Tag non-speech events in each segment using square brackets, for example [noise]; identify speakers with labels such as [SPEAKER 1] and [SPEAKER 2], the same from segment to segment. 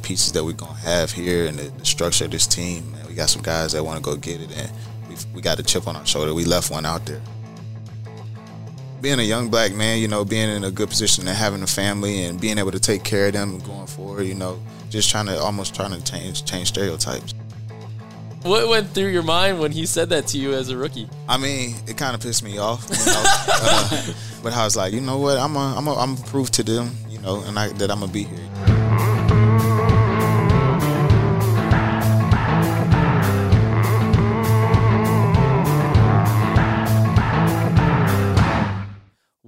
[SPEAKER 1] the pieces that we're gonna have here and the, the structure of this team, man, we got some guys that want to go get it, and we we got a chip on our shoulder. We left one out there. Being a young black man, you know, being in a good position and having a family and being able to take care of them going forward, you know, just trying to almost trying to change change stereotypes.
[SPEAKER 2] What went through your mind when he said that to you as a rookie?
[SPEAKER 1] I mean, it kind of pissed me off, you know? uh, [laughs] but I was like, you know what, I'm a, I'm a, I'm a prove to them, you know, and I, that I'm gonna be here.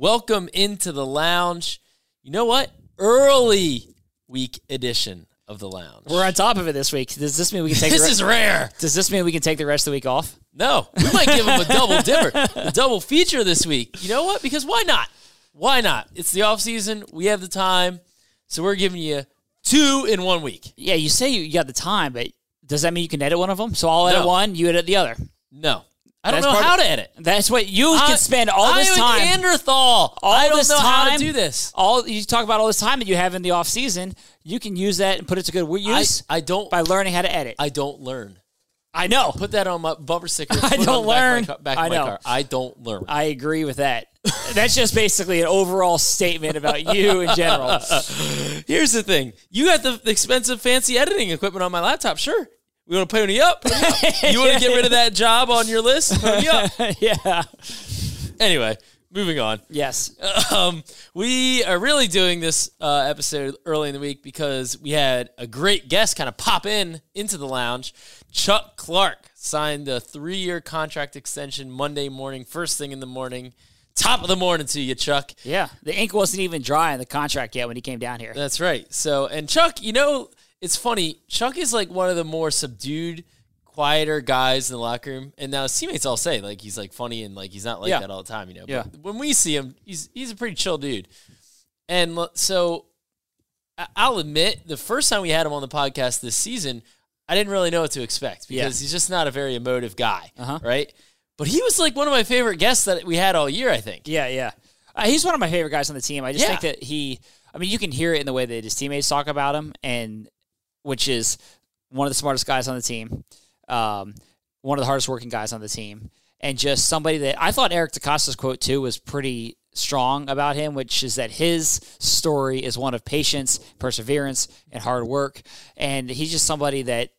[SPEAKER 2] Welcome into the lounge. You know what? Early week edition of the lounge.
[SPEAKER 3] We're on top of it this week. Does this mean we can take?
[SPEAKER 2] this
[SPEAKER 3] the re-
[SPEAKER 2] is rare.
[SPEAKER 3] Does this mean we can take the rest of the week off?
[SPEAKER 2] No, we might give them a double dipper, a double feature this week. You know what? Because why not? Why not? It's the off season. We have the time, so we're giving you two in one week.
[SPEAKER 3] Yeah, you say you got the time, but does that mean you can edit one of them? So I'll edit
[SPEAKER 2] No.
[SPEAKER 3] one, you edit the other.
[SPEAKER 2] No, I don't
[SPEAKER 3] That's
[SPEAKER 2] know
[SPEAKER 3] part
[SPEAKER 2] how to edit.
[SPEAKER 3] That's what you
[SPEAKER 2] I-
[SPEAKER 3] can spend all this
[SPEAKER 2] I'm
[SPEAKER 3] time.
[SPEAKER 2] a Neanderthal.
[SPEAKER 3] all
[SPEAKER 2] I don't
[SPEAKER 3] this
[SPEAKER 2] know
[SPEAKER 3] time,
[SPEAKER 2] how to do this.
[SPEAKER 3] All you talk about all this time that you have in the off season, you can use that and put it to good
[SPEAKER 2] I,
[SPEAKER 3] use
[SPEAKER 2] I don't.
[SPEAKER 3] by learning how to edit. I,
[SPEAKER 2] I don't learn.
[SPEAKER 3] I know.
[SPEAKER 2] Put that on my bumper sticker. [laughs]
[SPEAKER 3] I
[SPEAKER 2] put it
[SPEAKER 3] don't
[SPEAKER 2] the back of my
[SPEAKER 3] learn.
[SPEAKER 2] Back
[SPEAKER 3] I
[SPEAKER 2] of my
[SPEAKER 3] know.
[SPEAKER 2] car. I don't learn.
[SPEAKER 3] I agree with that. That's just basically an overall statement about you in general. [laughs]
[SPEAKER 2] Here's the thing: you got the expensive, fancy editing equipment on my laptop. Sure, we want to pony up. Pony up. You want to get rid of that job on your list? Pony up. [laughs]
[SPEAKER 3] yeah.
[SPEAKER 2] Anyway, moving on.
[SPEAKER 3] Yes.
[SPEAKER 2] Um, we are really doing this uh, episode early in the week because we had a great guest kind of pop in into the lounge. Chuck Clark signed a three-year contract extension Monday morning, first thing in the morning. Top of the morning to you, Chuck.
[SPEAKER 3] Yeah. The ink wasn't even dry on the contract yet when he came down here.
[SPEAKER 2] That's right. So, and Chuck, you know, it's funny. Chuck is like one of the more subdued, quieter guys in the locker room. And now his teammates all say like he's like funny and like he's not like
[SPEAKER 3] Yeah.
[SPEAKER 2] that all the time, you know.
[SPEAKER 3] Yeah.
[SPEAKER 2] But when we see him, he's he's a pretty chill dude. And so I'll admit, the first time we had him on the podcast this season, I didn't really know what to expect because
[SPEAKER 3] Yeah.
[SPEAKER 2] he's just not a very emotive guy,
[SPEAKER 3] Uh-huh.
[SPEAKER 2] right? But he was like one of my favorite guests that we had all year. I think.
[SPEAKER 3] Yeah, yeah. Uh, he's one of my favorite guys on the team. I just
[SPEAKER 2] Yeah.
[SPEAKER 3] think that he, I mean, you can hear it in the way that his teammates talk about him, and which is one of the smartest guys on the team, um, one of the hardest working guys on the team, and just somebody that I thought Eric DeCosta's quote too was pretty strong about him, which is that his story is one of patience, perseverance, and hard work, and he's just somebody that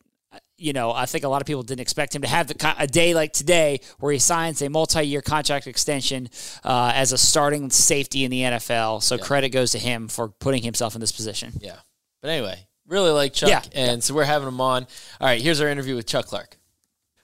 [SPEAKER 3] you know, I think a lot of people didn't expect him to have the, a day like today where he signs a multi-year contract extension uh, as a starting safety in the NFL. So credit goes to him for putting himself in this position.
[SPEAKER 2] Yeah. But anyway, really like Chuck.
[SPEAKER 3] Yeah.
[SPEAKER 2] And so we're having him on. All right, here's our interview with Chuck Clark.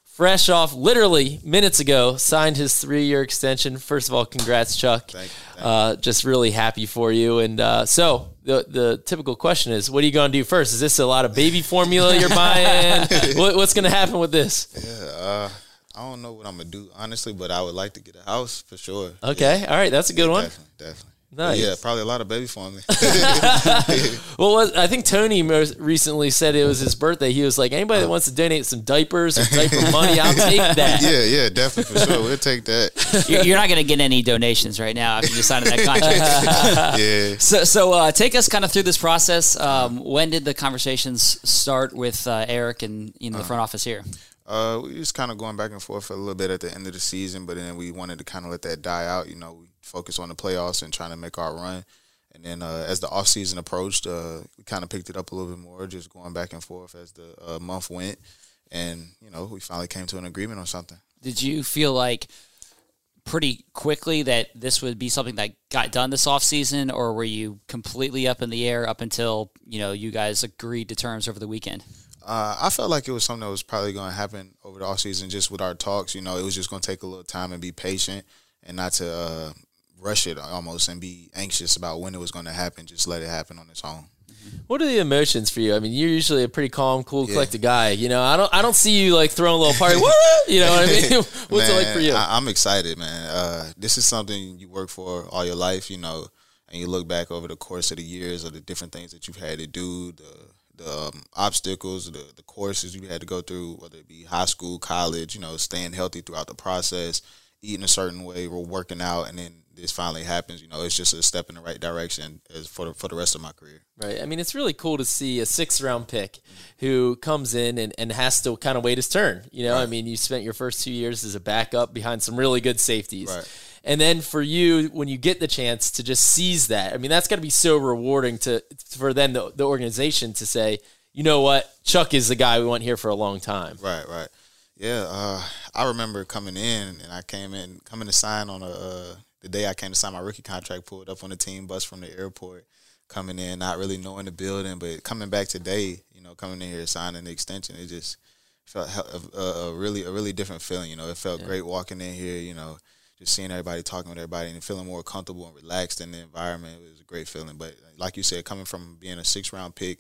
[SPEAKER 2] Fresh off literally minutes ago, signed his three year extension. First of all, congrats, Chuck.
[SPEAKER 1] Thank you, thank
[SPEAKER 2] Uh, just really happy for you. And uh, so the the typical question is, what are you going to do first? Is this a lot of baby formula you're buying? [laughs] what, what's going to happen with this?
[SPEAKER 1] Yeah, uh, I don't know what I'm gonna do honestly, but I would like to get a house for sure.
[SPEAKER 2] Okay, all right, that's a good one.
[SPEAKER 1] Definitely, definitely.
[SPEAKER 2] Nice.
[SPEAKER 1] Yeah, probably a lot of baby for me. [laughs] [laughs]
[SPEAKER 2] Well, I think Tony most recently said it was his birthday. He was like, anybody that wants to donate some diapers or [laughs] diaper money, I'll take that.
[SPEAKER 1] yeah, yeah, definitely for sure. We'll take that.
[SPEAKER 3] You're you're not going to get any donations right now after you sign that contract.
[SPEAKER 1] Yeah.
[SPEAKER 3] so, so uh, take us kind of through this process. Um, when did the conversations start with uh, Eric and you know the front office here?
[SPEAKER 1] Uh, we was kind of going back and forth a little bit at the end of the season, but then we wanted to kind of let that die out. You know, we focus on the playoffs and trying to make our run. And then uh, as the off season approached, uh, we kind of picked it up a little bit more, just going back and forth as the uh, month went. And you know, we finally came to an agreement on something.
[SPEAKER 3] Did you feel like pretty quickly that this would be something that got done this offseason or were you completely up in the air up until you know you guys agreed to terms over the weekend
[SPEAKER 1] Uh, I felt like it was something that was probably going to happen over the off season, just with our talks. You know, it was just going to take a little time and be patient, and not to uh, rush it almost and be anxious about when it was going to happen. Just let it happen on its own.
[SPEAKER 2] What are the emotions for you? I mean, you're usually a pretty calm, cool, collected guy. You know, I don't, I don't see you like throwing a little party. [laughs] You know what I mean? [laughs] What's it like for you?
[SPEAKER 1] I, I'm excited, man. Uh, this is something you work for all your life, you know, and you look back over the course of the years of the different things that you've had to do, the the um, obstacles, the the courses you had to go through, whether it be high school, college, you know, staying healthy throughout the process. eating a certain way, we're working out, and then this finally happens. You know, it's just a step in the right direction as for the, for the rest of my career.
[SPEAKER 2] Right. I mean, it's really cool to see a sixth round pick who comes in and, and has to kind of wait his turn. You know, I mean, you spent your first two years as a backup behind some really good safeties.
[SPEAKER 1] Right.
[SPEAKER 2] And then for you, when you get the chance to just seize that, I mean, that's got to be so rewarding to for then the, the organization to say, you know what, Chuck is the guy we want here for a long time.
[SPEAKER 1] Right, right. Yeah, uh, I remember coming in and I came in coming to sign on a uh, the day I came to sign my rookie contract. Pulled up on the team bus from the airport, coming in, not really knowing the building, but coming back today, you know, coming in here signing the extension, it just felt a, a, a really a really different feeling. You know, it felt great walking in here. You know, just seeing everybody talking with everybody and feeling more comfortable and relaxed in the environment. It was a great feeling. But like you said, coming from being a six round pick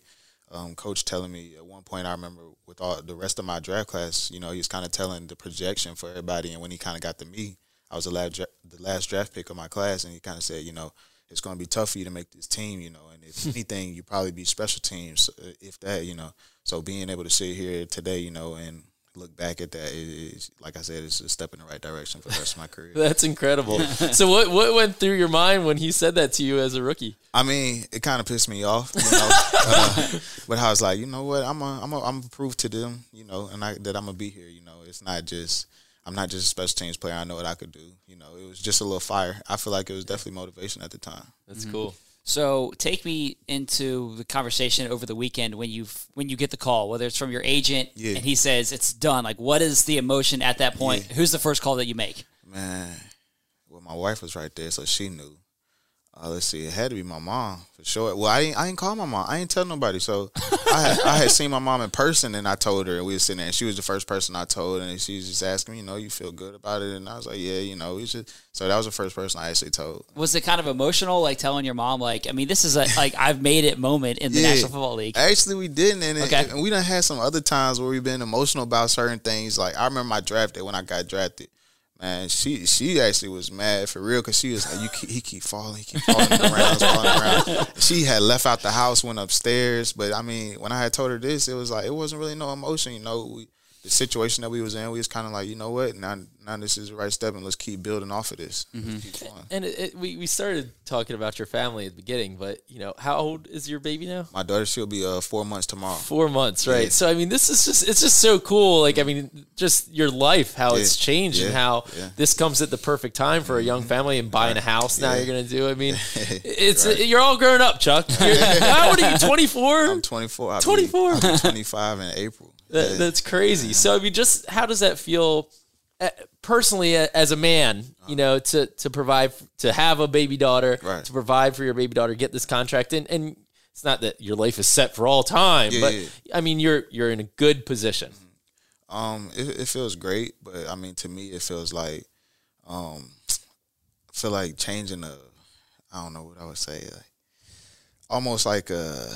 [SPEAKER 1] um, coach telling me at one point I remember with all the rest of my draft class, you know, he was kind of telling the projection for everybody, and when he kind of got to me, I was the last dra- the last draft pick of my class, and he kind of said, you know, it's going to be tough for you to make this team, you know, and if [laughs] anything, you probably be special teams, uh, if that, you know. So being able to sit here today, you know, and look back at that is, like I said, it's a step in the right direction for the rest of my career. [laughs]
[SPEAKER 2] That's incredible. [laughs] so what what went through your mind when he said that to you as a rookie?
[SPEAKER 1] I mean, it kind of pissed me off, you know. uh, but I was like, you know what, I'm a, I'm a, I'm a prove to them, you know, and I, that I'm gonna be here. You know, it's not just I'm not just a special teams player. I know what I could do. You know, it was just a little fire. I feel like it was definitely motivation at the time.
[SPEAKER 2] That's mm-hmm. cool.
[SPEAKER 3] So take me into the conversation over the weekend when you when you get the call, whether it's from your agent
[SPEAKER 1] Yeah.
[SPEAKER 3] and he says it's done. Like, what is the emotion at that point?
[SPEAKER 1] Yeah.
[SPEAKER 3] Who's the first call that you make?
[SPEAKER 1] Man, well, my wife was right there, so she knew. Uh, let's see, it had to be my mom for sure. Well, I didn't, I didn't call my mom. I didn't tell nobody. So I had, I had seen my mom in person, and I told her, and we were sitting there, and she was the first person I told, and she was just asking me, you know, you feel good about it, and I was like, yeah, you know, it's just. So that was the first person I actually told.
[SPEAKER 3] Was it kind of emotional, like telling your mom, like, I mean, this is a like I've made it moment in the
[SPEAKER 1] Yeah.
[SPEAKER 3] National Football League.
[SPEAKER 1] Actually, we didn't, and,
[SPEAKER 3] Okay.
[SPEAKER 1] and we done had some other times where we've been emotional about certain things. Like I remember my draft day when I got drafted. Man, she she actually was mad for real because she was like, "You keep, he keep falling, he keep falling around, falling around." She had left out the house, went upstairs, but I mean, when I had told her this, it was like it wasn't really no emotion. You know, we, the situation that we was in, we was kind of like, you know what, now now this is the right step, and let's keep building off of this. Going.
[SPEAKER 2] And it, it, we we started talking about your family at the beginning, but you know, how old is your baby now?
[SPEAKER 1] My daughter, she'll be uh four months tomorrow.
[SPEAKER 2] Four months, right?
[SPEAKER 1] Yeah.
[SPEAKER 2] So I mean, this is just it's just so cool. Like I mean, just your life, how it's
[SPEAKER 1] Yeah.
[SPEAKER 2] changed, and how
[SPEAKER 1] Yeah. Mm-hmm.
[SPEAKER 2] this comes at the perfect time for a young family and buying a house. Now you're gonna do. I mean, [laughs] it's
[SPEAKER 1] Right.
[SPEAKER 2] you're all grown up, Chuck. [laughs] How old are you? Twenty four.
[SPEAKER 1] I'm twenty four.
[SPEAKER 2] Twenty
[SPEAKER 1] four. Twenty five in April.
[SPEAKER 2] That, That's crazy. So I mean, just how does that feel uh, personally uh, as a man? You know, to to provide to have a baby daughter,
[SPEAKER 1] Right.
[SPEAKER 2] to provide for your baby daughter, get this contract, and and it's not that your life is set for all time,
[SPEAKER 1] Yeah,
[SPEAKER 2] but
[SPEAKER 1] yeah.
[SPEAKER 2] I mean, you're you're in a good position.
[SPEAKER 1] Um, it, it feels great, but I mean, to me, it feels like, um, I feel like changing a, I don't know what I would say, like, almost like a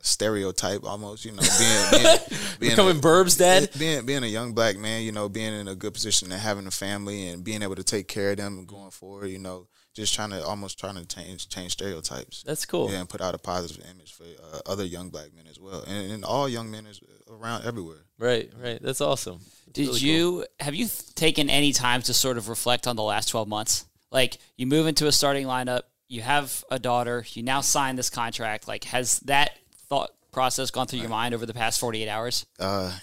[SPEAKER 1] stereotype, almost, you know, being being, [laughs] being
[SPEAKER 2] Becoming
[SPEAKER 1] a,
[SPEAKER 2] Burbs dad.
[SPEAKER 1] being being a young black man, you know, being in a good position and having a family and being able to take care of them and going forward, you know, just trying to almost trying to change change stereotypes.
[SPEAKER 2] That's cool.
[SPEAKER 1] Yeah, and put out a positive image for uh, other young black men as well, and, and all young men is around everywhere.
[SPEAKER 2] Right, right. That's awesome. That's
[SPEAKER 3] Did
[SPEAKER 2] really cool.
[SPEAKER 3] you have you th- taken any time to sort of reflect on the last twelve months? Like you move into a starting lineup, you have a daughter, you now sign this contract. Like has that thought process gone through your mind over the past forty eight hours?
[SPEAKER 1] uh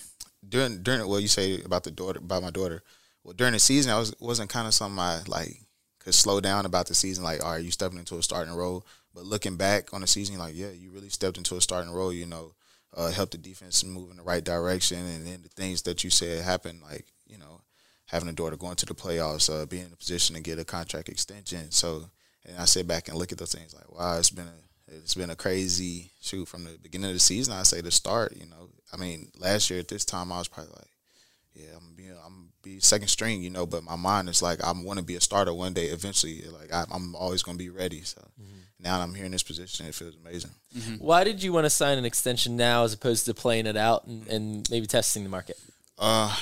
[SPEAKER 1] during during well you say about the daughter about my daughter. Well during the season I was wasn't kind of something I like could slow down about the season like all right you stepping into a starting role. But looking back on the season like yeah you really stepped into a starting role you know uh helped the defense move in the right direction. And then the things that you said happened like you know having a daughter going to the playoffs uh being in a position to get a contract extension. So and I sit back and look at those things like wow it's been a it's been a crazy shoot from the beginning of the season. I say the start. You know, I mean, last year at this time I was probably like, yeah, I'm gonna be, I'm gonna be second string. You know, but my mind is like I want to be a starter one day. Eventually, like I, I'm always gonna be ready. So now that I'm here in this position, it feels amazing.
[SPEAKER 2] Why did you want to sign an extension now as opposed to playing it out and, and maybe testing the market?
[SPEAKER 1] Uh,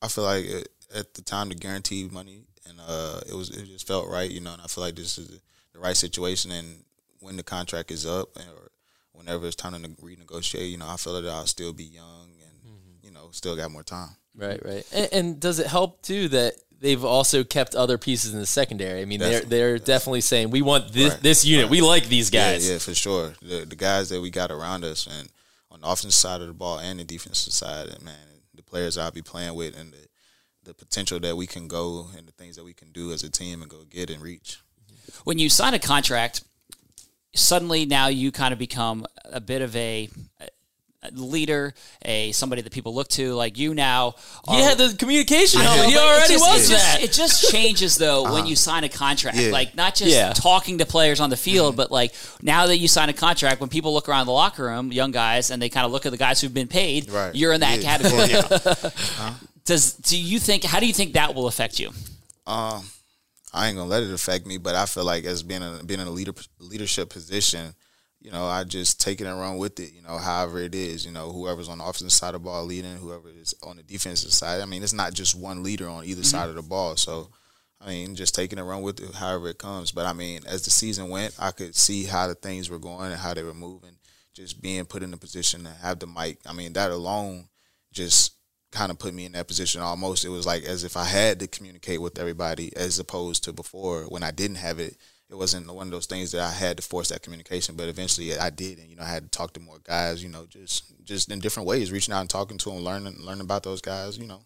[SPEAKER 1] I feel like it, at the time the guaranteed money, and uh, it was it just felt right, you know. And I feel like this is the right situation. And when the contract is up, or whenever it's time to renegotiate, you know, I feel that I'll still be young and mm-hmm. you know still got more time.
[SPEAKER 2] Right, right. And, and does it help too that they've also kept other pieces in the secondary. I mean,
[SPEAKER 1] Definitely.
[SPEAKER 2] they're they're definitely saying we want this
[SPEAKER 1] Right.
[SPEAKER 2] this unit.
[SPEAKER 1] Right.
[SPEAKER 2] We like these guys.
[SPEAKER 1] Yeah, yeah, for sure. The the guys that we got around us and on the offensive side of the ball and the defensive side, and man, the players I'll be playing with and the the potential that we can go and the things that we can do as a team and go get and reach.
[SPEAKER 3] when you sign a contract, suddenly now you kind of become a bit of a, a leader, a somebody that people look to. Like you now,
[SPEAKER 2] He
[SPEAKER 3] are-
[SPEAKER 2] had the communication.
[SPEAKER 3] I know.
[SPEAKER 2] He
[SPEAKER 3] it
[SPEAKER 2] already
[SPEAKER 3] just-
[SPEAKER 2] was
[SPEAKER 3] it just,
[SPEAKER 2] that.
[SPEAKER 3] It just changes though when you sign a contract.
[SPEAKER 1] Yeah.
[SPEAKER 3] Like not just
[SPEAKER 2] Yeah.
[SPEAKER 3] talking to players on the field, but like now that you sign a contract, when people look around the locker room, young guys, and they kind of look at the guys who've been paid,
[SPEAKER 1] Right.
[SPEAKER 3] you're in that
[SPEAKER 1] Yeah.
[SPEAKER 3] category. [laughs] now. [laughs] Does do you think? How do you think that will affect you?
[SPEAKER 1] Um, I ain't gonna let it affect me, but I feel like as being a, being in a leader leadership position, you know, I just take it and run with it. You know, however it is. You know, whoever's on the offensive side of the ball leading, whoever is on the defensive side. I mean, it's not just one leader on either side mm-hmm. of the ball. So, I mean, just taking it and run with it, however it comes. But I mean, as the season went, I could see how the things were going and how they were moving. Just being put in a position to have the mic. I mean, that alone just kind of put me in that position almost. It was like as if i had to communicate with everybody as opposed to before when i didn't have it. It wasn't one of those things that i had to force that communication but eventually i did and you know i had to talk to more guys you know just just in different ways reaching out and talking to them learning learning about those guys you know.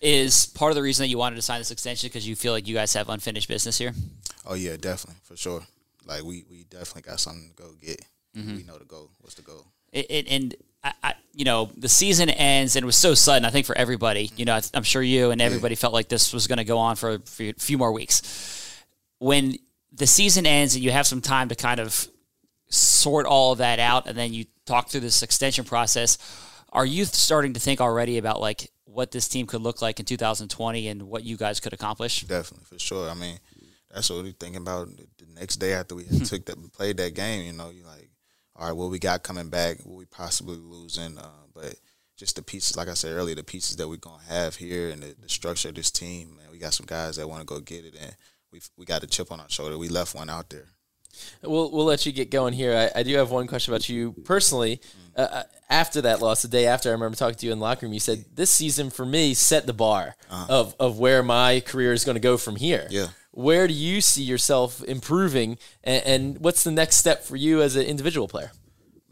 [SPEAKER 3] Is part of the reason that you wanted to sign this extension because you feel like you guys have unfinished business here?
[SPEAKER 1] oh yeah definitely for sure. Like we we definitely got something to go get.
[SPEAKER 3] Mm-hmm.
[SPEAKER 1] we know the goal what's the goal.
[SPEAKER 3] It, it, and I, I, you know, the season ends, and it was so sudden. I think for everybody, you know, I- I'm sure you and everybody felt like this was going to go on for a few, more weeks. When the season ends, and you have some time to kind of sort all of that out, and then you talk through this extension process. Are you starting to think already about like what this team could look like in 2020 and what you guys could accomplish?
[SPEAKER 1] Definitely, for sure. I mean, that's what we're thinking about the the next day after we hmm. took that played that game. You know, you like, all right, what we got coming back, what we possibly losing, uh, but just the pieces, like I said earlier, the pieces that we're gonna have here and the, the structure of this team. Man, we got some guys that want to go get it, and we we got a chip on our shoulder. We left one out there.
[SPEAKER 2] We'll we'll let you get going here. I, I do have one question about you personally. Uh, Uh, after that loss, the day after, I remember talking to you in the locker room. You said this season for me set the bar of of where my career is going to go from here.
[SPEAKER 1] Yeah.
[SPEAKER 2] Where do you see yourself improving, and, and what's the next step for you as an individual player?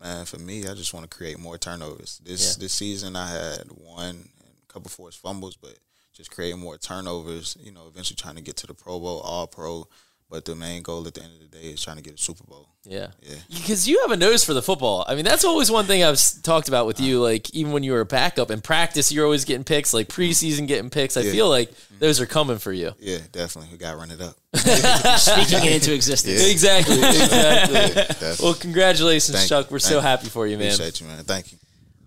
[SPEAKER 1] Man, for me, I just want to create more turnovers. This
[SPEAKER 2] Yeah.
[SPEAKER 1] this season, I had one and a couple forced fumbles, but just creating more turnovers. You know, eventually trying to get to the Pro Bowl, All Pro. But the main goal at the end of the day is trying to get a Super Bowl.
[SPEAKER 2] Yeah.
[SPEAKER 1] Yeah.
[SPEAKER 2] Because you have a nose for the football. I mean, that's always one thing I've talked about with you. Uh-huh. Like, even when you were a backup in practice, you're always getting picks, like preseason getting picks. I
[SPEAKER 1] Yeah.
[SPEAKER 2] feel like mm-hmm. those are coming for you.
[SPEAKER 1] Yeah, definitely. We got to run it up. [laughs]
[SPEAKER 3] Speaking it into existence.
[SPEAKER 1] Yeah.
[SPEAKER 2] Exactly. Exactly.
[SPEAKER 1] Definitely.
[SPEAKER 2] well, congratulations,
[SPEAKER 1] Thank
[SPEAKER 2] Chuck.
[SPEAKER 1] you.
[SPEAKER 2] We're
[SPEAKER 1] Thank
[SPEAKER 2] so happy for you, man.
[SPEAKER 1] Appreciate you, man. Thank you.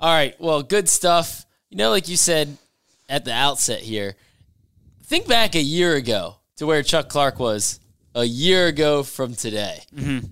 [SPEAKER 2] All right. Well, good stuff. You know, like you said at the outset here, think back a year ago to where Chuck Clark was a year ago from today. Mm-hmm.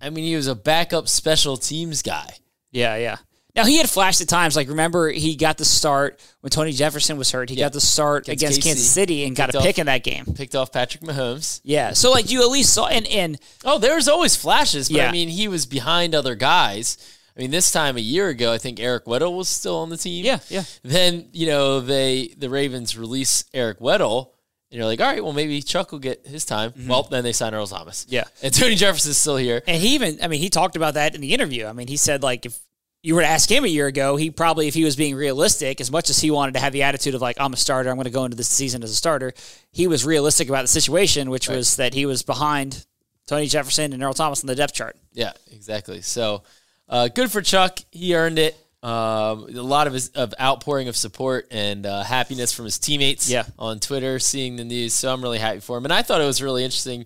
[SPEAKER 2] I mean, he was a backup special teams guy.
[SPEAKER 3] Yeah, yeah. Now he had flashed at times. Like remember, he got the start when Tony Jefferson was hurt. He
[SPEAKER 2] Yeah.
[SPEAKER 3] got the start
[SPEAKER 2] Against
[SPEAKER 3] against,
[SPEAKER 2] KC.
[SPEAKER 3] Kansas City and got a
[SPEAKER 2] off-
[SPEAKER 3] pick in that game.
[SPEAKER 2] Picked off Patrick Mahomes.
[SPEAKER 3] Yeah. So like you at least saw and and
[SPEAKER 2] Oh, there was always flashes, but I mean, he was behind other guys. I mean, this time a year ago, I think Eric Weddle was still on the team.
[SPEAKER 3] Yeah, yeah.
[SPEAKER 2] Then you know they the Ravens release Eric Weddle, and you're like, all right, well maybe Chuck will get his time. Well, then they sign Earl Thomas.
[SPEAKER 3] Mm-hmm. Yeah. [laughs]
[SPEAKER 2] and Tony Jefferson's still here.
[SPEAKER 3] and he even I mean he talked about that in the interview. I mean he said like if you were to ask him a year ago, he probably if he was being realistic, as much as he wanted to have the attitude of like I'm a starter, I'm going to go into this season as a starter, he was realistic about the situation, which was that he was behind Tony Jefferson and Earl Thomas on the depth chart.
[SPEAKER 2] Yeah, exactly. So uh, good for Chuck. He earned it. Um, a lot of his of outpouring of support and uh, happiness from his teammates
[SPEAKER 3] Yeah.
[SPEAKER 2] on Twitter, seeing the news. So I'm really happy for him. And I thought it was really interesting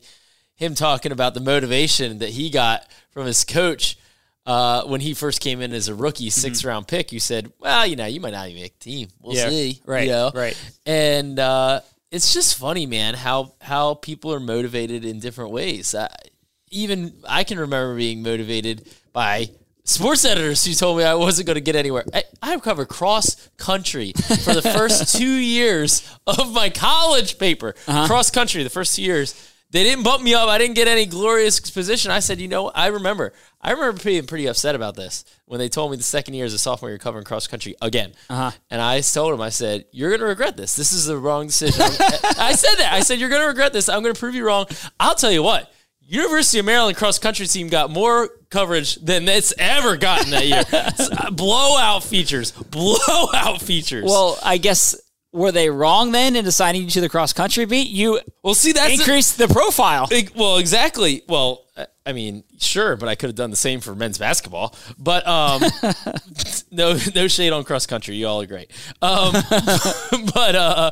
[SPEAKER 2] him talking about the motivation that he got from his coach uh, when he first came in as a rookie, 6th round pick. You said, "Well, you know, you might not even make the team. We'll
[SPEAKER 3] Mm-hmm. Yeah,
[SPEAKER 2] see."
[SPEAKER 3] right,
[SPEAKER 2] You know?
[SPEAKER 3] right.
[SPEAKER 2] And uh, it's just funny, man, how how people are motivated in different ways. I, even I can remember being motivated by sports editors who told me I wasn't going to get anywhere. I, I covered cross country for the first [laughs] two years of my college paper.
[SPEAKER 3] Uh-huh.
[SPEAKER 2] Cross country, the first two years. They didn't bump me up. I didn't get any glorious position. I said, you know, I remember. I remember being pretty upset about this when they told me the second year as a sophomore you're covering cross country again.
[SPEAKER 3] Uh-huh.
[SPEAKER 2] And I told them, I said, you're going to regret this. This is the wrong decision. [laughs] I said that. I said, you're going to regret this. I'm going to prove you wrong. I'll tell you what. University of Maryland cross country team got more coverage than it's ever gotten that year. [laughs] blowout features, blowout features.
[SPEAKER 3] Well, I guess were they wrong then in assigning you to the cross country beat? You
[SPEAKER 2] well, see that
[SPEAKER 3] increased the profile.
[SPEAKER 2] Big, well, exactly. Well, I mean, sure, but I could have done the same for men's basketball. But um, [laughs] no, no shade on cross country. You all are great. Um, [laughs] but uh,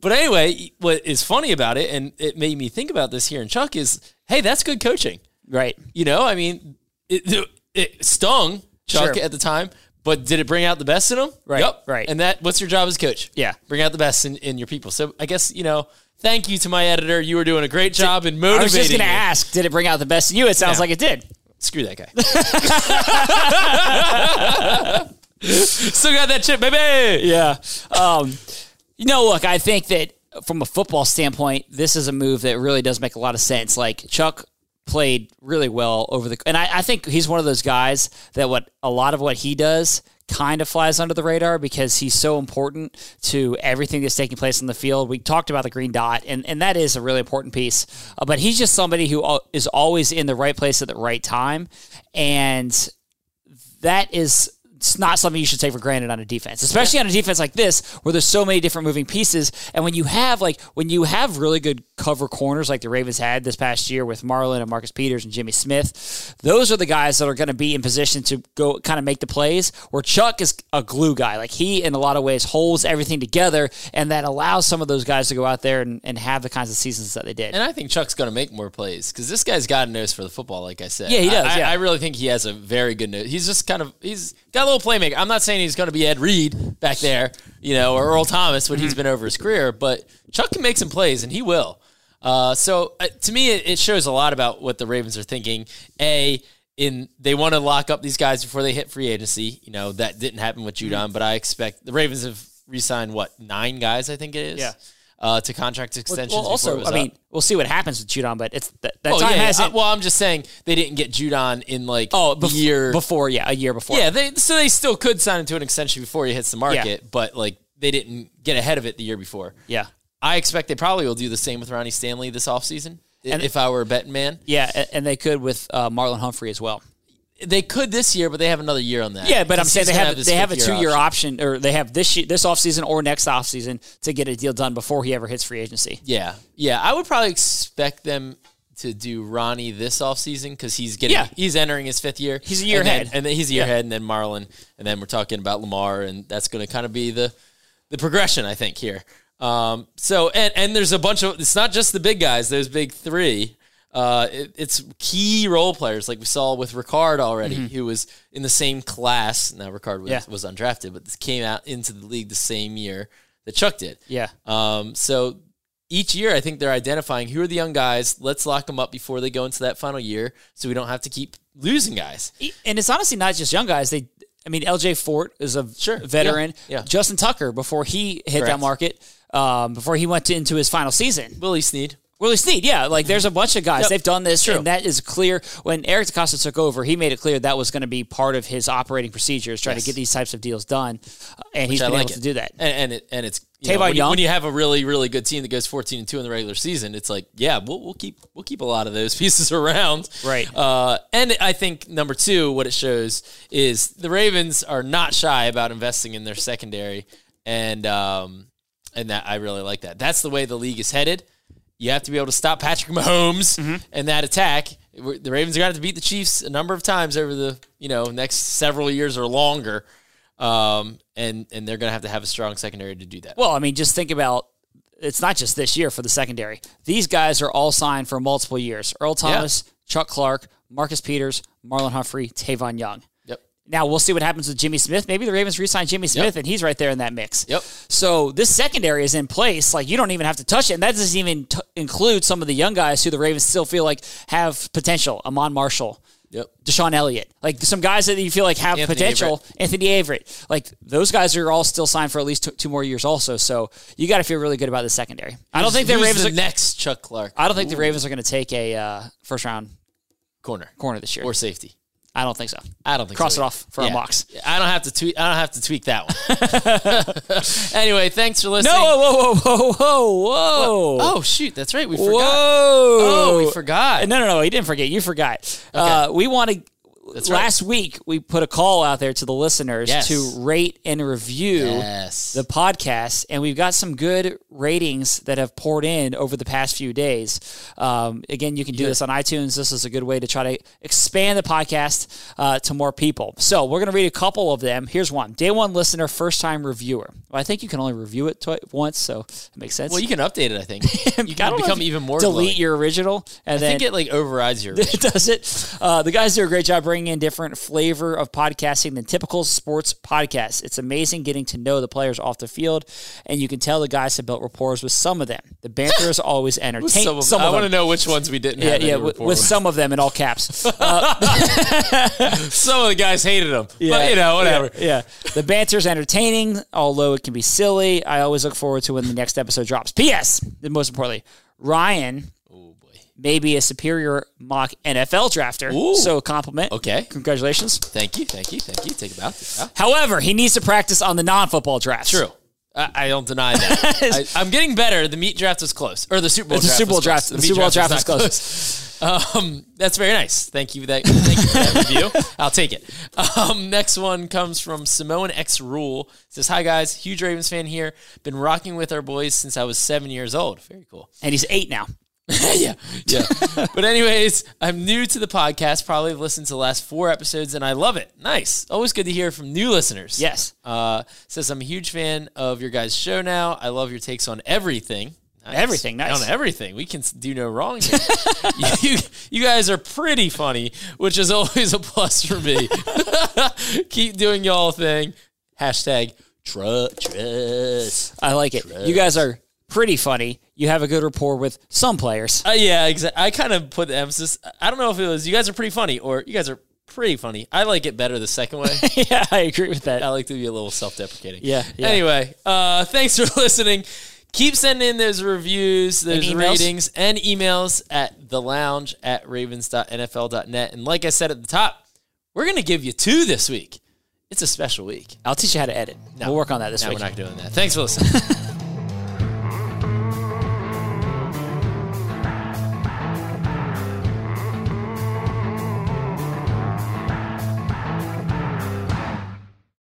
[SPEAKER 2] but anyway, what is funny about it, and it made me think about this here in Chuck is, hey, that's good coaching,
[SPEAKER 3] right?
[SPEAKER 2] You know, I mean, it, it stung Chuck sure. at the time, but did it bring out the best in them?
[SPEAKER 3] Right.
[SPEAKER 2] Yep.
[SPEAKER 3] Right.
[SPEAKER 2] And that, what's your job as coach?
[SPEAKER 3] Yeah.
[SPEAKER 2] Bring out the best in, in your people. So I guess, you know, thank you to my editor. You were doing a great job in motivating. I was
[SPEAKER 3] just
[SPEAKER 2] going
[SPEAKER 3] to ask, did it bring out the best in you? It sounds yeah. like it did.
[SPEAKER 2] Screw that guy. [laughs] Still got that chip, baby.
[SPEAKER 3] Yeah. Um, you know, look, I think that from a football standpoint, this is a move that really does make a lot of sense. Like Chuck played really well over the, and I, I think he's one of those guys that what a lot of what he does kind of flies under the radar because he's so important to everything that's taking place on the field. We talked about the green dot, and, and that is a really important piece. Uh, but he's just somebody who is always in the right place at the right time. And that is it's not something you should take for granted on a defense, especially yeah. on a defense like this where there's so many different moving pieces. And when you have like when you have really good cover corners like the Ravens had this past year with Marlon and Marcus Peters and Jimmy Smith, those are the guys that are going to be in position to go kind of make the plays. Where Chuck is a glue guy, like he in a lot of ways holds everything together, and that allows some of those guys to go out there and, and have the kinds of seasons that they did.
[SPEAKER 2] And I think Chuck's going to make more plays because this guy's got a nose for the football, like I said.
[SPEAKER 3] Yeah, he does.
[SPEAKER 2] I,
[SPEAKER 3] yeah.
[SPEAKER 2] I, I really think he has a very good nose. He's just kind of he's got a little playmaker. I'm not saying he's going to be Ed Reed back there, you know, or Earl Thomas when he's mm-hmm. been over his career, but Chuck can make some plays, and he will. Uh, so uh, to me, it, it, shows a lot about what the Ravens are thinking. A in they want to lock up these guys before they hit free agency. You know that didn't happen with Judon, mm-hmm. but I expect the Ravens have re-signed what nine guys, I think it is.
[SPEAKER 3] Yeah
[SPEAKER 2] uh, to contract extensions.
[SPEAKER 3] Well, also, I mean, we'll see what happens with Judon, but it's that, that
[SPEAKER 2] oh,
[SPEAKER 3] time
[SPEAKER 2] yeah,
[SPEAKER 3] hasn't.
[SPEAKER 2] Yeah. well, I'm just saying they didn't get Judon in like
[SPEAKER 3] oh
[SPEAKER 2] bef- year
[SPEAKER 3] before, yeah, a year before.
[SPEAKER 2] Yeah, they so they still could sign into an extension before he hits the market, yeah. but like they didn't get ahead of it the year before.
[SPEAKER 3] Yeah,
[SPEAKER 2] I expect they probably will do the same with Ronnie Stanley this offseason. And if I were a betting man,
[SPEAKER 3] yeah, and they could with uh, Marlon Humphrey as well.
[SPEAKER 2] They could this year, but they have another year on that.
[SPEAKER 3] Yeah, but I'm saying they have, have they have a two year option. option. or they have this year, this offseason or next offseason to get a deal done before he ever hits free agency.
[SPEAKER 2] Yeah, yeah, I would probably expect them to do Ronnie this offseason because he's getting
[SPEAKER 3] yeah.
[SPEAKER 2] he's entering his fifth year.
[SPEAKER 3] He's a year
[SPEAKER 2] and
[SPEAKER 3] ahead,
[SPEAKER 2] then, and then he's a year yeah. ahead, and then Marlon, and then we're talking about Lamar, and that's going to kind of be the the progression I think here. Um, so and and there's a bunch of it's not just the big guys; There's big three uh, it, it's key role players like we saw with Ricard already, mm-hmm. who was in the same class. Now Ricard was,
[SPEAKER 3] yeah.
[SPEAKER 2] was undrafted, but this came out into the league the same year that Chuck did.
[SPEAKER 3] Yeah.
[SPEAKER 2] Um, so each year, I think they're identifying who are the young guys. Let's lock them up before they go into that final year, so we don't have to keep losing guys.
[SPEAKER 3] And it's honestly not just young guys. They, I mean, L.J. Fort is a
[SPEAKER 2] sure.
[SPEAKER 3] veteran.
[SPEAKER 2] Yeah. yeah.
[SPEAKER 3] Justin Tucker before he hit Correct. that market, um, before he went to, into his final season.
[SPEAKER 2] Willie Snead.
[SPEAKER 3] Willie Snead, yeah, like there's a bunch of guys. Yep. They've done this,
[SPEAKER 2] True.
[SPEAKER 3] and that is clear. When Eric DeCosta took over, he made it clear that was going to be part of his operating procedures, trying yes. to get these types of deals done, and Which he's been like able it. to do that.
[SPEAKER 2] And and, it, and it's you know, when, you, when, you, have a really really good team that goes 14 and two in the regular season, it's like yeah, we'll, we'll keep we'll keep a lot of those [laughs] pieces around,
[SPEAKER 3] right?
[SPEAKER 2] Uh, and I think number two, what it shows is the Ravens are not shy about investing in their secondary, and um, and that I really like that. That's the way the league is headed. You have to be able to stop Patrick Mahomes mm-hmm. and that attack. The Ravens are going to have to beat the Chiefs a number of times over the you know next several years or longer, um, and and they're going to have to have a strong secondary to do that.
[SPEAKER 3] Well, I mean, just think about it's not just this year for the secondary. These guys are all signed for multiple years. Earl Thomas, yeah. Chuck Clark, Marcus Peters, Marlon Humphrey, Tavon Young. Now we'll see what happens with Jimmy Smith. Maybe the Ravens re-sign Jimmy Smith, yep. and he's right there in that mix.
[SPEAKER 2] Yep.
[SPEAKER 3] So this secondary is in place. Like you don't even have to touch it, and that doesn't even t- include some of the young guys who the Ravens still feel like have potential. Iman Marshall,
[SPEAKER 2] Yep.
[SPEAKER 3] DeShon Elliott, like some guys that you feel like have
[SPEAKER 2] Anthony
[SPEAKER 3] potential. Anthony Averett, like those guys are all still signed for at least two, two more years, also. So you got to feel really good about the secondary. I don't think the Ravens.
[SPEAKER 2] the
[SPEAKER 3] are,
[SPEAKER 2] next Chuck Clark
[SPEAKER 3] I don't think the Ravens are going to take a uh, first round
[SPEAKER 2] corner
[SPEAKER 3] corner this year.
[SPEAKER 2] or safety.
[SPEAKER 3] I don't think so.
[SPEAKER 2] I don't think
[SPEAKER 3] Cross
[SPEAKER 2] so
[SPEAKER 3] it off for
[SPEAKER 2] Yeah.
[SPEAKER 3] a box.
[SPEAKER 2] I don't have to tweak. I don't have to tweak that one. [laughs] anyway, thanks for listening.
[SPEAKER 3] No, whoa, whoa, whoa, whoa, whoa.
[SPEAKER 2] Oh shoot, that's right. We forgot.
[SPEAKER 3] Whoa!
[SPEAKER 2] Oh, we forgot.
[SPEAKER 3] No, no, no. He didn't forget. You forgot. Uh, we want to.
[SPEAKER 2] That's right.
[SPEAKER 3] last week we put a call out there to the listeners
[SPEAKER 2] Yes.
[SPEAKER 3] to rate and review
[SPEAKER 2] Yes.
[SPEAKER 3] the podcast, and we've got some good ratings that have poured in over the past few days. Um, again, you can do this on iTunes. This is a good way to try to expand the podcast uh, to more people. So we're going to read a couple of them. Here's one: Day one listener, first time reviewer. Well, I think you can only review it twi- once, so it makes sense.
[SPEAKER 2] well, you can update it. I think [laughs] you can become even more.
[SPEAKER 3] delete
[SPEAKER 2] glowing.
[SPEAKER 3] your original, and
[SPEAKER 2] I
[SPEAKER 3] then
[SPEAKER 2] think it like overrides your.
[SPEAKER 3] it [laughs] does it. Uh, the guys do a great job bringing in different flavor of podcasting than typical sports podcasts. It's amazing getting to know the players off the field, and you can tell the guys have built rapport with some of them. The banter is [laughs] always entertaining.
[SPEAKER 2] some of,
[SPEAKER 3] some
[SPEAKER 2] I want to know which ones we didn't
[SPEAKER 3] Yeah,
[SPEAKER 2] have.
[SPEAKER 3] yeah, with, with some of them in all caps. [laughs]
[SPEAKER 2] Uh, [laughs] some of the guys hated him, but you know, whatever.
[SPEAKER 3] Yeah, yeah. the is entertaining, although it can be silly. I always look forward to when the next episode drops. P.S. The most importantly, Ryan
[SPEAKER 2] Oh boy.
[SPEAKER 3] may be a superior mock NFL drafter.
[SPEAKER 2] Ooh.
[SPEAKER 3] So a compliment.
[SPEAKER 2] Okay.
[SPEAKER 3] Congratulations.
[SPEAKER 2] Thank you, thank you, thank you. Take a. Take.
[SPEAKER 3] However, he needs to practice on the non-football drafts.
[SPEAKER 2] True. I, I don't deny that. [laughs] I, I'm getting better. The meat draft was close, or the Super Bowl.
[SPEAKER 3] The
[SPEAKER 2] draft
[SPEAKER 3] Super Bowl draft-
[SPEAKER 2] close.
[SPEAKER 3] the Super Bowl draft
[SPEAKER 2] not
[SPEAKER 3] was
[SPEAKER 2] Um, that's very nice. Thank you. That, thank you for that review. [laughs] I'll take it. Um, next one comes from Samoan X Rule. Says, "Hi guys, huge Ravens fan here. Been rocking with our boys since I was seven years old. Very cool.
[SPEAKER 3] And he's eight now. [laughs]
[SPEAKER 2] yeah, yeah. [laughs] but anyways, I'm new to the podcast. Probably listened to the last four episodes, and I love it. Nice. Always good to hear from new listeners.
[SPEAKER 3] Yes.
[SPEAKER 2] Uh, says I'm a huge fan of your guys' show now. I love your takes on everything. Nice.
[SPEAKER 3] Everything, nice.
[SPEAKER 2] On everything. We can do no wrong here. [laughs] you, you guys are pretty funny, which is always a plus for me. Keep doing y'all thing. Hashtag tru- trust.
[SPEAKER 3] I like it. You guys are pretty funny. You have a good rapport with some players.
[SPEAKER 2] Uh, yeah, exactly. I kind of put the emphasis. I don't know if it was you guys are pretty funny or you guys are pretty funny. I like it better the second way. [laughs]
[SPEAKER 3] yeah, I agree with that.
[SPEAKER 2] I like to be a little self-deprecating.
[SPEAKER 3] Yeah, yeah.
[SPEAKER 2] Anyway, uh, thanks for [laughs] listening. Keep sending in those reviews, those
[SPEAKER 3] emails?
[SPEAKER 2] ratings, and emails at the lounge at ravens.nfl.net. And like I said at the top, we're going to give you two this week. It's a special week.
[SPEAKER 3] I'll teach you how to edit.
[SPEAKER 2] No.
[SPEAKER 3] We'll work on that this
[SPEAKER 2] No,
[SPEAKER 3] week.
[SPEAKER 2] we're not doing that. Thanks for listening. [laughs]